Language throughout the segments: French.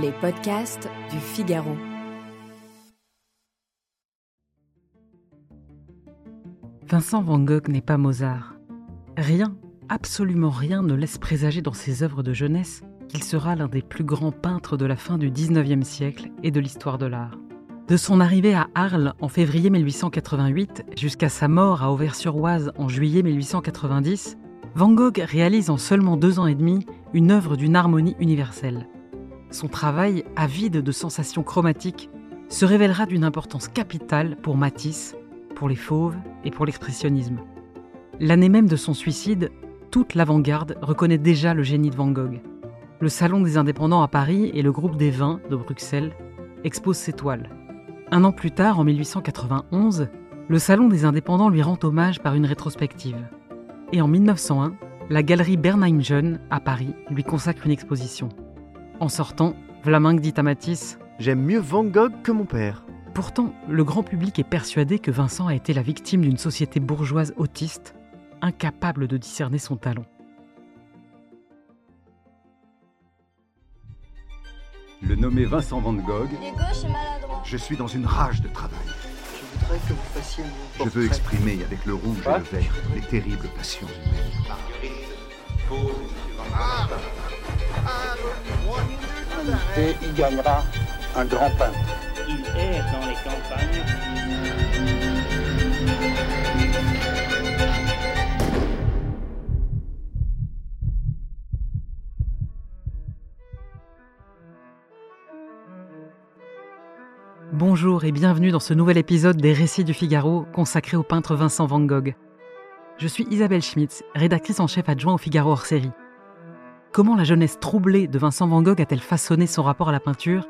Les podcasts du Figaro. Vincent Van Gogh n'est pas Mozart. Rien, absolument rien ne laisse présager dans ses œuvres de jeunesse qu'il sera l'un des plus grands peintres de la fin du XIXe siècle et de l'histoire de l'art. De son arrivée à Arles en février 1888 jusqu'à sa mort à Auvers-sur-Oise en juillet 1890, Van Gogh réalise en seulement deux ans et demi une œuvre d'une harmonie universelle. Son travail, avide de sensations chromatiques, se révélera d'une importance capitale pour Matisse, pour les fauves et pour l'expressionnisme. L'année même de son suicide, toute l'avant-garde reconnaît déjà le génie de Van Gogh. Le Salon des indépendants à Paris et le groupe des vins de Bruxelles exposent ses toiles. Un an plus tard, en 1891, le Salon des indépendants lui rend hommage par une rétrospective. Et en 1901, la galerie Bernheim Jeune à Paris lui consacre une exposition. En sortant, Vlaminck dit à Matisse J'aime mieux Van Gogh que mon père. Pourtant, le grand public est persuadé que Vincent a été la victime d'une société bourgeoise autiste, incapable de discerner son talent. Le nommé Vincent Van Gogh, Il est gauche et maladroit. Je suis dans une rage de travail. Je voudrais que vous fassiez mon Je veux exprimer avec le rouge et le vert les terribles passions humaines. Et il gagnera un grand peintre. Il erre dans les campagnes. Bonjour et bienvenue dans ce nouvel épisode des Récits du Figaro consacré au peintre Vincent Van Gogh. Je suis Isabelle Schmitz, rédactrice en chef adjoint au Figaro hors série. Comment la jeunesse troublée de Vincent Van Gogh a-t-elle façonné son rapport à la peinture?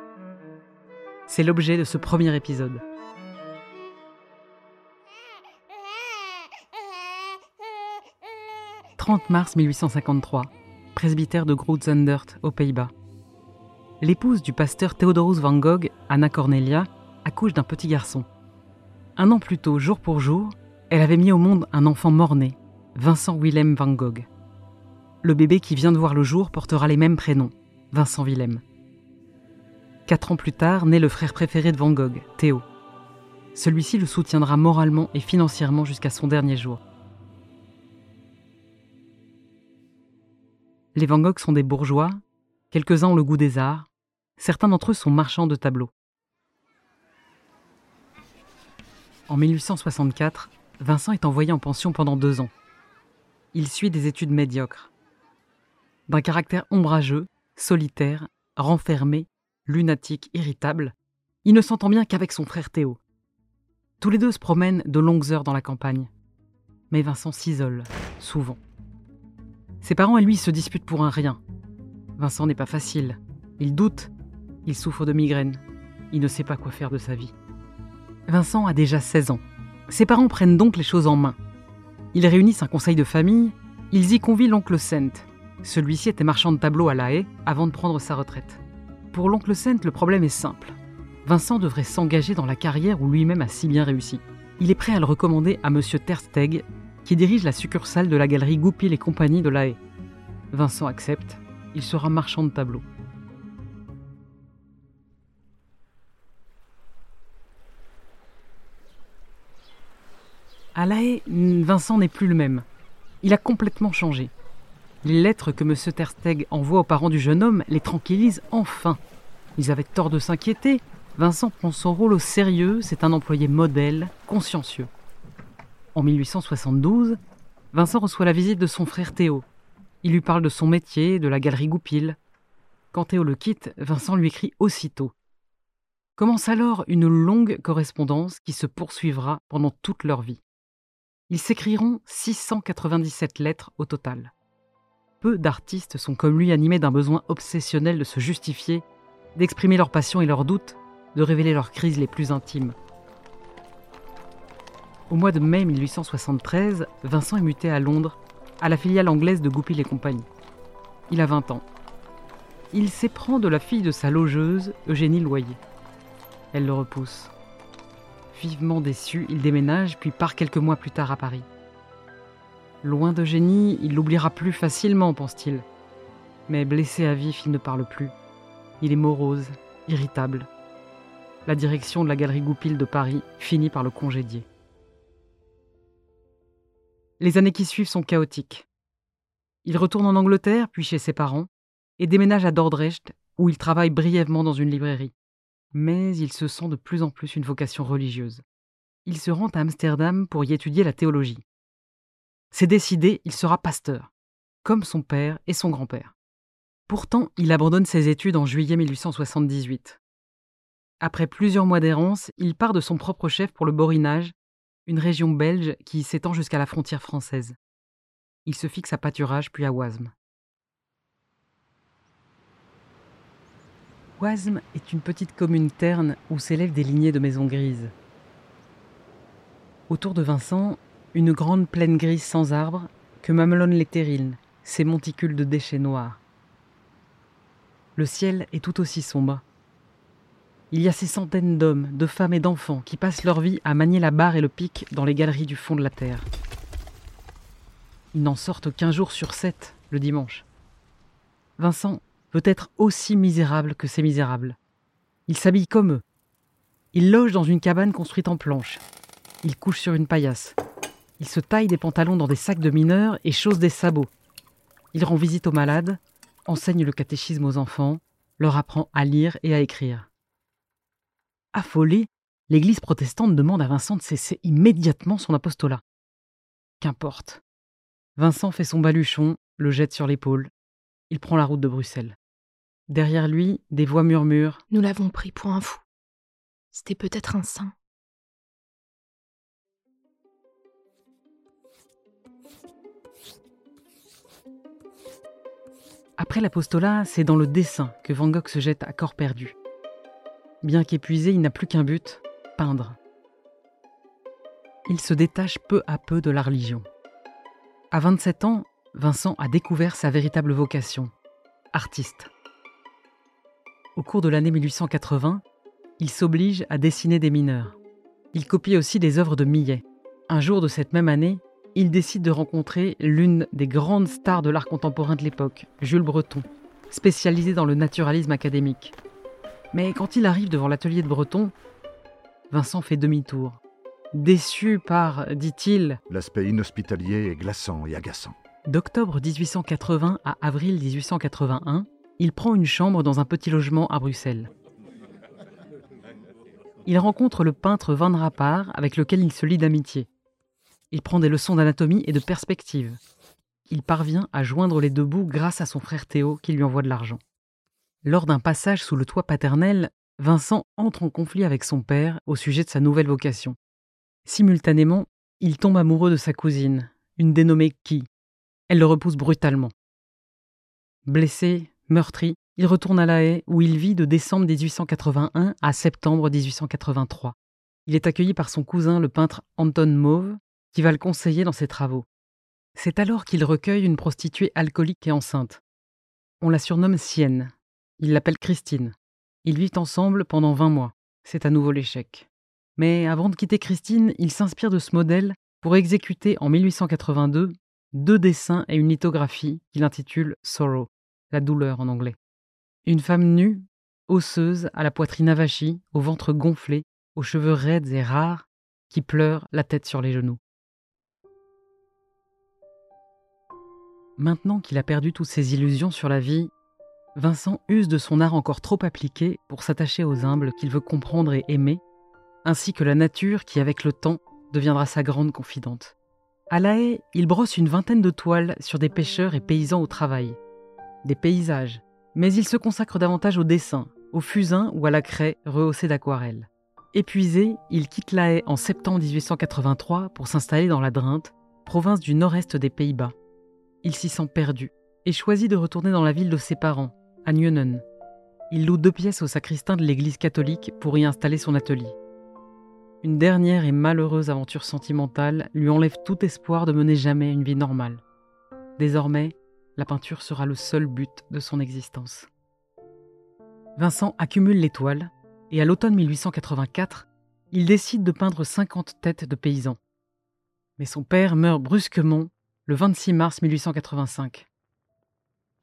C'est l'objet de ce premier épisode. 30 mars 1853, presbytère de Groot-Zundert, aux Pays-Bas. L'épouse du pasteur Theodorus van Gogh, Anna Cornelia, accouche d'un petit garçon. Un an plus tôt, jour pour jour, elle avait mis au monde un enfant mort-né, Vincent Willem van Gogh. Le bébé qui vient de voir le jour portera les mêmes prénoms, Vincent Willem. Quatre ans plus tard, naît le frère préféré de Van Gogh, Théo. Celui-ci le soutiendra moralement et financièrement jusqu'à son dernier jour. Les Van Gogh sont des bourgeois, quelques-uns ont le goût des arts, certains d'entre eux sont marchands de tableaux. En 1864, Vincent est envoyé en pension pendant deux ans. Il suit des études médiocres. D'un caractère ombrageux, solitaire, renfermé, lunatique, irritable, il ne s'entend bien qu'avec son frère Théo. Tous les deux se promènent de longues heures dans la campagne. Mais Vincent s'isole, souvent. Ses parents et lui se disputent pour un rien. Vincent n'est pas facile. Il doute. Il souffre de migraine. Il ne sait pas quoi faire de sa vie. Vincent a déjà 16 ans. Ses parents prennent donc les choses en main. Ils réunissent un conseil de famille. Ils y convient l'oncle Sent. Celui-ci était marchand de tableaux à La Haye avant de prendre sa retraite. Pour l'oncle Sent, le problème est simple. Vincent devrait s'engager dans la carrière où lui-même a si bien réussi. Il est prêt à le recommander à Monsieur Tersteg, qui dirige la succursale de la galerie Goupil et compagnie de La Haye. Vincent accepte. Il sera marchand de tableaux. À La Haye, Vincent n'est plus le même. Il a complètement changé. Les lettres que M. Tersteg envoie aux parents du jeune homme les tranquillisent enfin. Ils avaient tort de s'inquiéter. Vincent prend son rôle au sérieux, c'est un employé modèle, consciencieux. En 1872, Vincent reçoit la visite de son frère Théo. Il lui parle de son métier, de la galerie Goupil. Quand Théo le quitte, Vincent lui écrit aussitôt. Commence alors une longue correspondance qui se poursuivra pendant toute leur vie. Ils s'écriront 697 lettres au total. Peu d'artistes sont comme lui animés d'un besoin obsessionnel de se justifier, d'exprimer leurs passions et leurs doutes, de révéler leurs crises les plus intimes. Au mois de mai 1873, Vincent est muté à Londres, à la filiale anglaise de Goupil et compagnie. Il a 20 ans. Il s'éprend de la fille de sa logeuse, Eugénie Loyer. Elle le repousse. Vivement déçu, il déménage puis part quelques mois plus tard à Paris. Loin d'Eugénie, il l'oubliera plus facilement, pense-t-il. Mais blessé à vif, il ne parle plus. il est morose, irritable. La direction de la galerie Goupil de Paris finit par le congédier. Les années qui suivent sont chaotiques. Il retourne en Angleterre, puis chez ses parents, et déménage à Dordrecht, où il travaille brièvement dans une librairie. Mais il se sent de plus en plus une vocation religieuse. Il se rend à Amsterdam pour y étudier la théologie. C'est décidé, il sera pasteur, comme son père et son grand-père. Pourtant, il abandonne ses études en juillet 1878. Après plusieurs mois d'errance, il part de son propre chef pour le Borinage, une région belge qui s'étend jusqu'à la frontière française. Il se fixe à Pâturage puis à Oisme. Oisme est une petite commune terne où s'élèvent des lignées de maisons grises. Autour de Vincent, une grande plaine grise sans arbres que mamelonnent les terrines, ces monticules de déchets noirs. Le ciel est tout aussi sombre. Il y a ces centaines d'hommes, de femmes et d'enfants qui passent leur vie à manier la barre et le pic dans les galeries du fond de la terre. Ils n'en sortent qu'un jour sur sept, le dimanche. Vincent veut être aussi misérable que ces misérables. Il s'habille comme eux. Il loge dans une cabane construite en planches. Il couche sur une paillasse. Il se taille des pantalons dans des sacs de mineurs et chausse des sabots. Il rend visite aux malades, enseigne le catéchisme aux enfants, leur apprend à lire et à écrire. Affolé, l'Église protestante demande à Vincent de cesser immédiatement son apostolat. Qu'importe. Vincent fait son baluchon, le jette sur l'épaule. Il prend la route de Bruxelles. Derrière lui, des voix murmurent Nous l'avons pris pour un fou. C'était peut-être un saint. Après l'apostolat, c'est dans le dessin que Van Gogh se jette à corps perdu. Bien qu'épuisé, il n'a plus qu'un but, peindre. Il se détache peu à peu de la religion. À 27 ans, Vincent a découvert sa véritable vocation, artiste. Au cours de l'année 1880, il s'oblige à dessiner des mineurs. Il copie aussi des œuvres de Millet. Un jour de cette même année, il décide de rencontrer l'une des grandes stars de l'art contemporain de l'époque, Jules Breton, spécialisé dans le naturalisme académique. Mais quand il arrive devant l'atelier de Breton, Vincent fait demi-tour. Déçu par, dit-il, L'aspect inhospitalier est glaçant et agaçant. d'octobre 1880 à avril 1881, il prend une chambre dans un petit logement à Bruxelles. Il rencontre le peintre Van Rappard avec lequel il se lie d'amitié. Il prend des leçons d'anatomie et de perspective. Il parvient à joindre les deux bouts grâce à son frère Théo qui lui envoie de l'argent. Lors d'un passage sous le toit paternel, Vincent entre en conflit avec son père au sujet de sa nouvelle vocation. Simultanément, il tombe amoureux de sa cousine, une dénommée Ki. Elle le repousse brutalement. Blessé, meurtri, il retourne à La Haye où il vit de décembre 1881 à septembre 1883. Il est accueilli par son cousin le peintre Anton Mauve qui va le conseiller dans ses travaux. C'est alors qu'il recueille une prostituée alcoolique et enceinte. On la surnomme Sienne. Il l'appelle Christine. Ils vivent ensemble pendant 20 mois. C'est à nouveau l'échec. Mais avant de quitter Christine, il s'inspire de ce modèle pour exécuter en 1882 deux dessins et une lithographie qu'il intitule Sorrow, la douleur en anglais. Une femme nue, osseuse, à la poitrine avachie, au ventre gonflé, aux cheveux raides et rares, qui pleure la tête sur les genoux. Maintenant qu'il a perdu toutes ses illusions sur la vie, Vincent use de son art encore trop appliqué pour s'attacher aux humbles qu'il veut comprendre et aimer, ainsi que la nature qui, avec le temps, deviendra sa grande confidente. À La Haye, il brosse une vingtaine de toiles sur des pêcheurs et paysans au travail, des paysages, mais il se consacre davantage au dessin, au fusain ou à la craie rehaussée d'aquarelles. Épuisé, il quitte La Haye en septembre 1883 pour s'installer dans la Drinte, province du nord-est des Pays-Bas. Il s'y sent perdu et choisit de retourner dans la ville de ses parents, à Newnen. Il loue deux pièces au sacristain de l'église catholique pour y installer son atelier. Une dernière et malheureuse aventure sentimentale lui enlève tout espoir de mener jamais une vie normale. Désormais, la peinture sera le seul but de son existence. Vincent accumule les toiles et à l'automne 1884, il décide de peindre 50 têtes de paysans. Mais son père meurt brusquement le 26 mars 1885.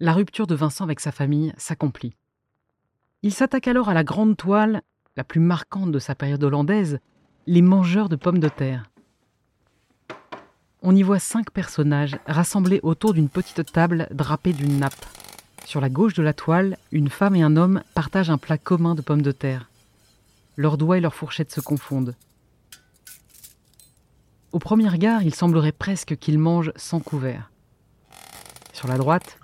La rupture de Vincent avec sa famille s'accomplit. Il s'attaque alors à la grande toile, la plus marquante de sa période hollandaise, les mangeurs de pommes de terre. On y voit cinq personnages rassemblés autour d'une petite table drapée d'une nappe. Sur la gauche de la toile, une femme et un homme partagent un plat commun de pommes de terre. Leurs doigts et leurs fourchettes se confondent. Au premier regard, il semblerait presque qu'ils mangent sans couvert. Sur la droite,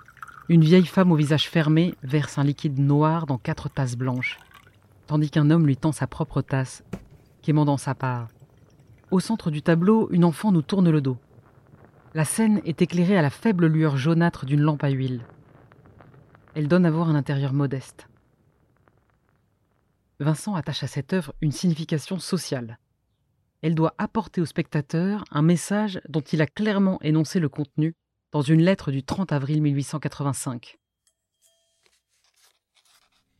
une vieille femme au visage fermé verse un liquide noir dans quatre tasses blanches, tandis qu'un homme lui tend sa propre tasse, quémandant sa part. Au centre du tableau, une enfant nous tourne le dos. La scène est éclairée à la faible lueur jaunâtre d'une lampe à huile. Elle donne à voir un intérieur modeste. Vincent attache à cette œuvre une signification sociale. Elle doit apporter au spectateur un message dont il a clairement énoncé le contenu dans une lettre du 30 avril 1885.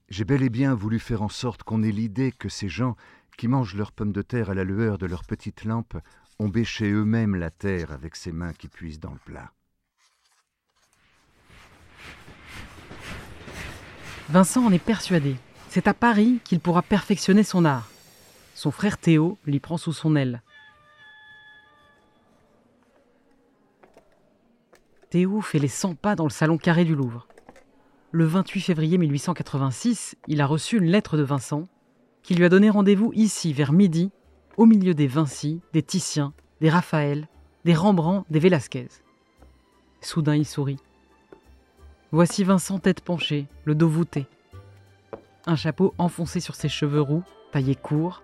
J'ai bel et bien voulu faire en sorte qu'on ait l'idée que ces gens qui mangent leurs pommes de terre à la lueur de leurs petites lampes ont bêché eux-mêmes la terre avec ces mains qui puisent dans le plat. Vincent en est persuadé. C'est à Paris qu'il pourra perfectionner son art. Son frère Théo l'y prend sous son aile. Théo fait les 100 pas dans le salon carré du Louvre. Le 28 février 1886, il a reçu une lettre de Vincent qui lui a donné rendez-vous ici vers midi, au milieu des Vinci, des Titiens, des Raphaël, des Rembrandt, des Vélasquez. Soudain il sourit. Voici Vincent tête penchée, le dos voûté. Un chapeau enfoncé sur ses cheveux roux, taillés courts,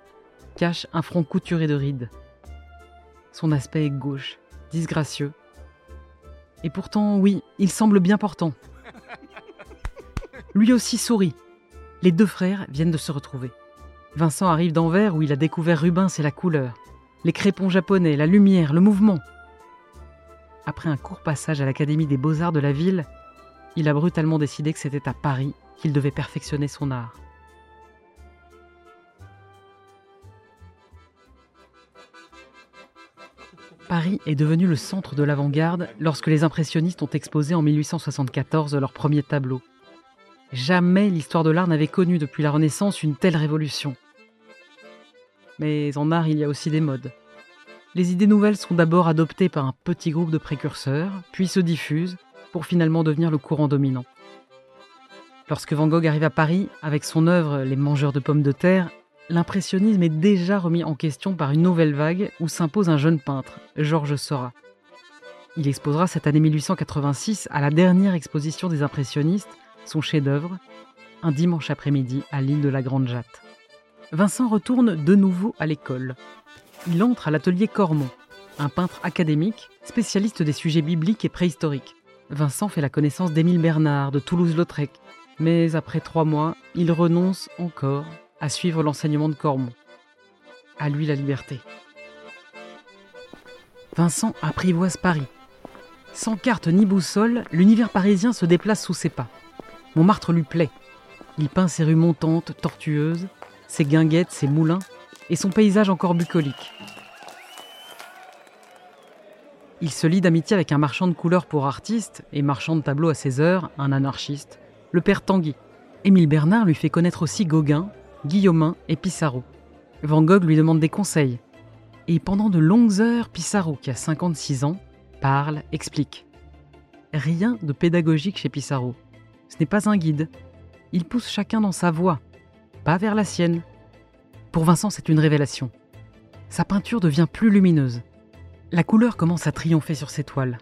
cache un front couturé de rides. Son aspect est gauche, disgracieux. Et pourtant, oui, il semble bien portant. Lui aussi sourit. Les deux frères viennent de se retrouver. Vincent arrive d'Anvers où il a découvert Rubens et la couleur, les crépons japonais, la lumière, le mouvement. Après un court passage à l'Académie des beaux-arts de la ville, il a brutalement décidé que c'était à Paris qu'il devait perfectionner son art. Paris est devenu le centre de l'avant-garde lorsque les impressionnistes ont exposé en 1874 leur premier tableau. Jamais l'histoire de l'art n'avait connu depuis la Renaissance une telle révolution. Mais en art, il y a aussi des modes. Les idées nouvelles sont d'abord adoptées par un petit groupe de précurseurs, puis se diffusent, pour finalement devenir le courant dominant. Lorsque Van Gogh arrive à Paris avec son œuvre Les mangeurs de pommes de terre, l'impressionnisme est déjà remis en question par une nouvelle vague où s'impose un jeune peintre, Georges Seurat. Il exposera cette année 1886 à la dernière exposition des impressionnistes son chef-d'œuvre, un dimanche après-midi à l'île de la Grande Jatte. Vincent retourne de nouveau à l'école. Il entre à l'atelier Cormon, un peintre académique spécialiste des sujets bibliques et préhistoriques. Vincent fait la connaissance d'Émile Bernard de Toulouse-Lautrec, mais après trois mois, il renonce encore à suivre l'enseignement de Cormon. À lui la liberté. Vincent apprivoise Paris. Sans carte ni boussole, l'univers parisien se déplace sous ses pas. Montmartre lui plaît. Il peint ses rues montantes, tortueuses, ses guinguettes, ses moulins et son paysage encore bucolique. Il se lie d'amitié avec un marchand de couleurs pour artistes et marchand de tableaux à ses heures, un anarchiste, le père Tanguy. Émile Bernard lui fait connaître aussi Gauguin, Guillaumin et Pissarro. Van Gogh lui demande des conseils. Et pendant de longues heures, Pissarro, qui a 56 ans, parle, explique. Rien de pédagogique chez Pissarro. Ce n'est pas un guide. Il pousse chacun dans sa voie, pas vers la sienne. Pour Vincent, c'est une révélation. Sa peinture devient plus lumineuse. La couleur commence à triompher sur ses toiles.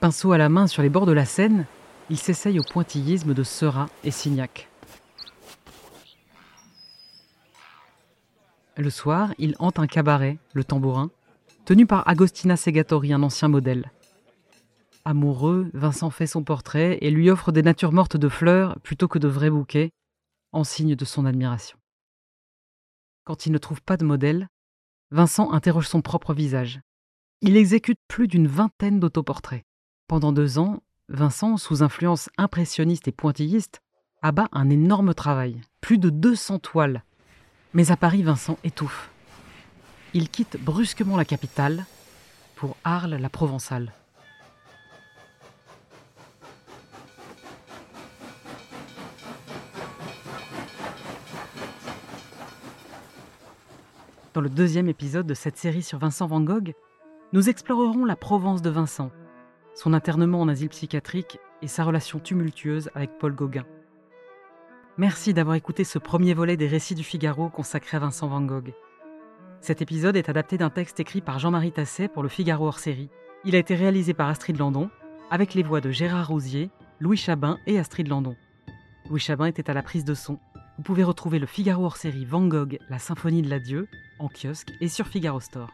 Pinceau à la main sur les bords de la Seine, il s'essaye au pointillisme de Seurat et Signac. Le soir, il hante un cabaret, le tambourin, tenu par Agostina Segatori, un ancien modèle. Amoureux, Vincent fait son portrait et lui offre des natures mortes de fleurs plutôt que de vrais bouquets, en signe de son admiration. Quand il ne trouve pas de modèle, Vincent interroge son propre visage. Il exécute plus d'une vingtaine d'autoportraits. Pendant deux ans, Vincent, sous influence impressionniste et pointilliste, abat un énorme travail, plus de 200 toiles. Mais à Paris, Vincent étouffe. Il quitte brusquement la capitale pour Arles la Provençale. Dans le deuxième épisode de cette série sur Vincent Van Gogh, nous explorerons la Provence de Vincent, son internement en asile psychiatrique et sa relation tumultueuse avec Paul Gauguin. Merci d'avoir écouté ce premier volet des récits du Figaro consacré à Vincent Van Gogh. Cet épisode est adapté d'un texte écrit par Jean-Marie Tasset pour le Figaro hors série. Il a été réalisé par Astrid Landon, avec les voix de Gérard Rousier, Louis Chabin et Astrid Landon. Louis Chabin était à la prise de son. Vous pouvez retrouver le Figaro hors série Van Gogh, la symphonie de l'adieu, en kiosque et sur Figaro Store.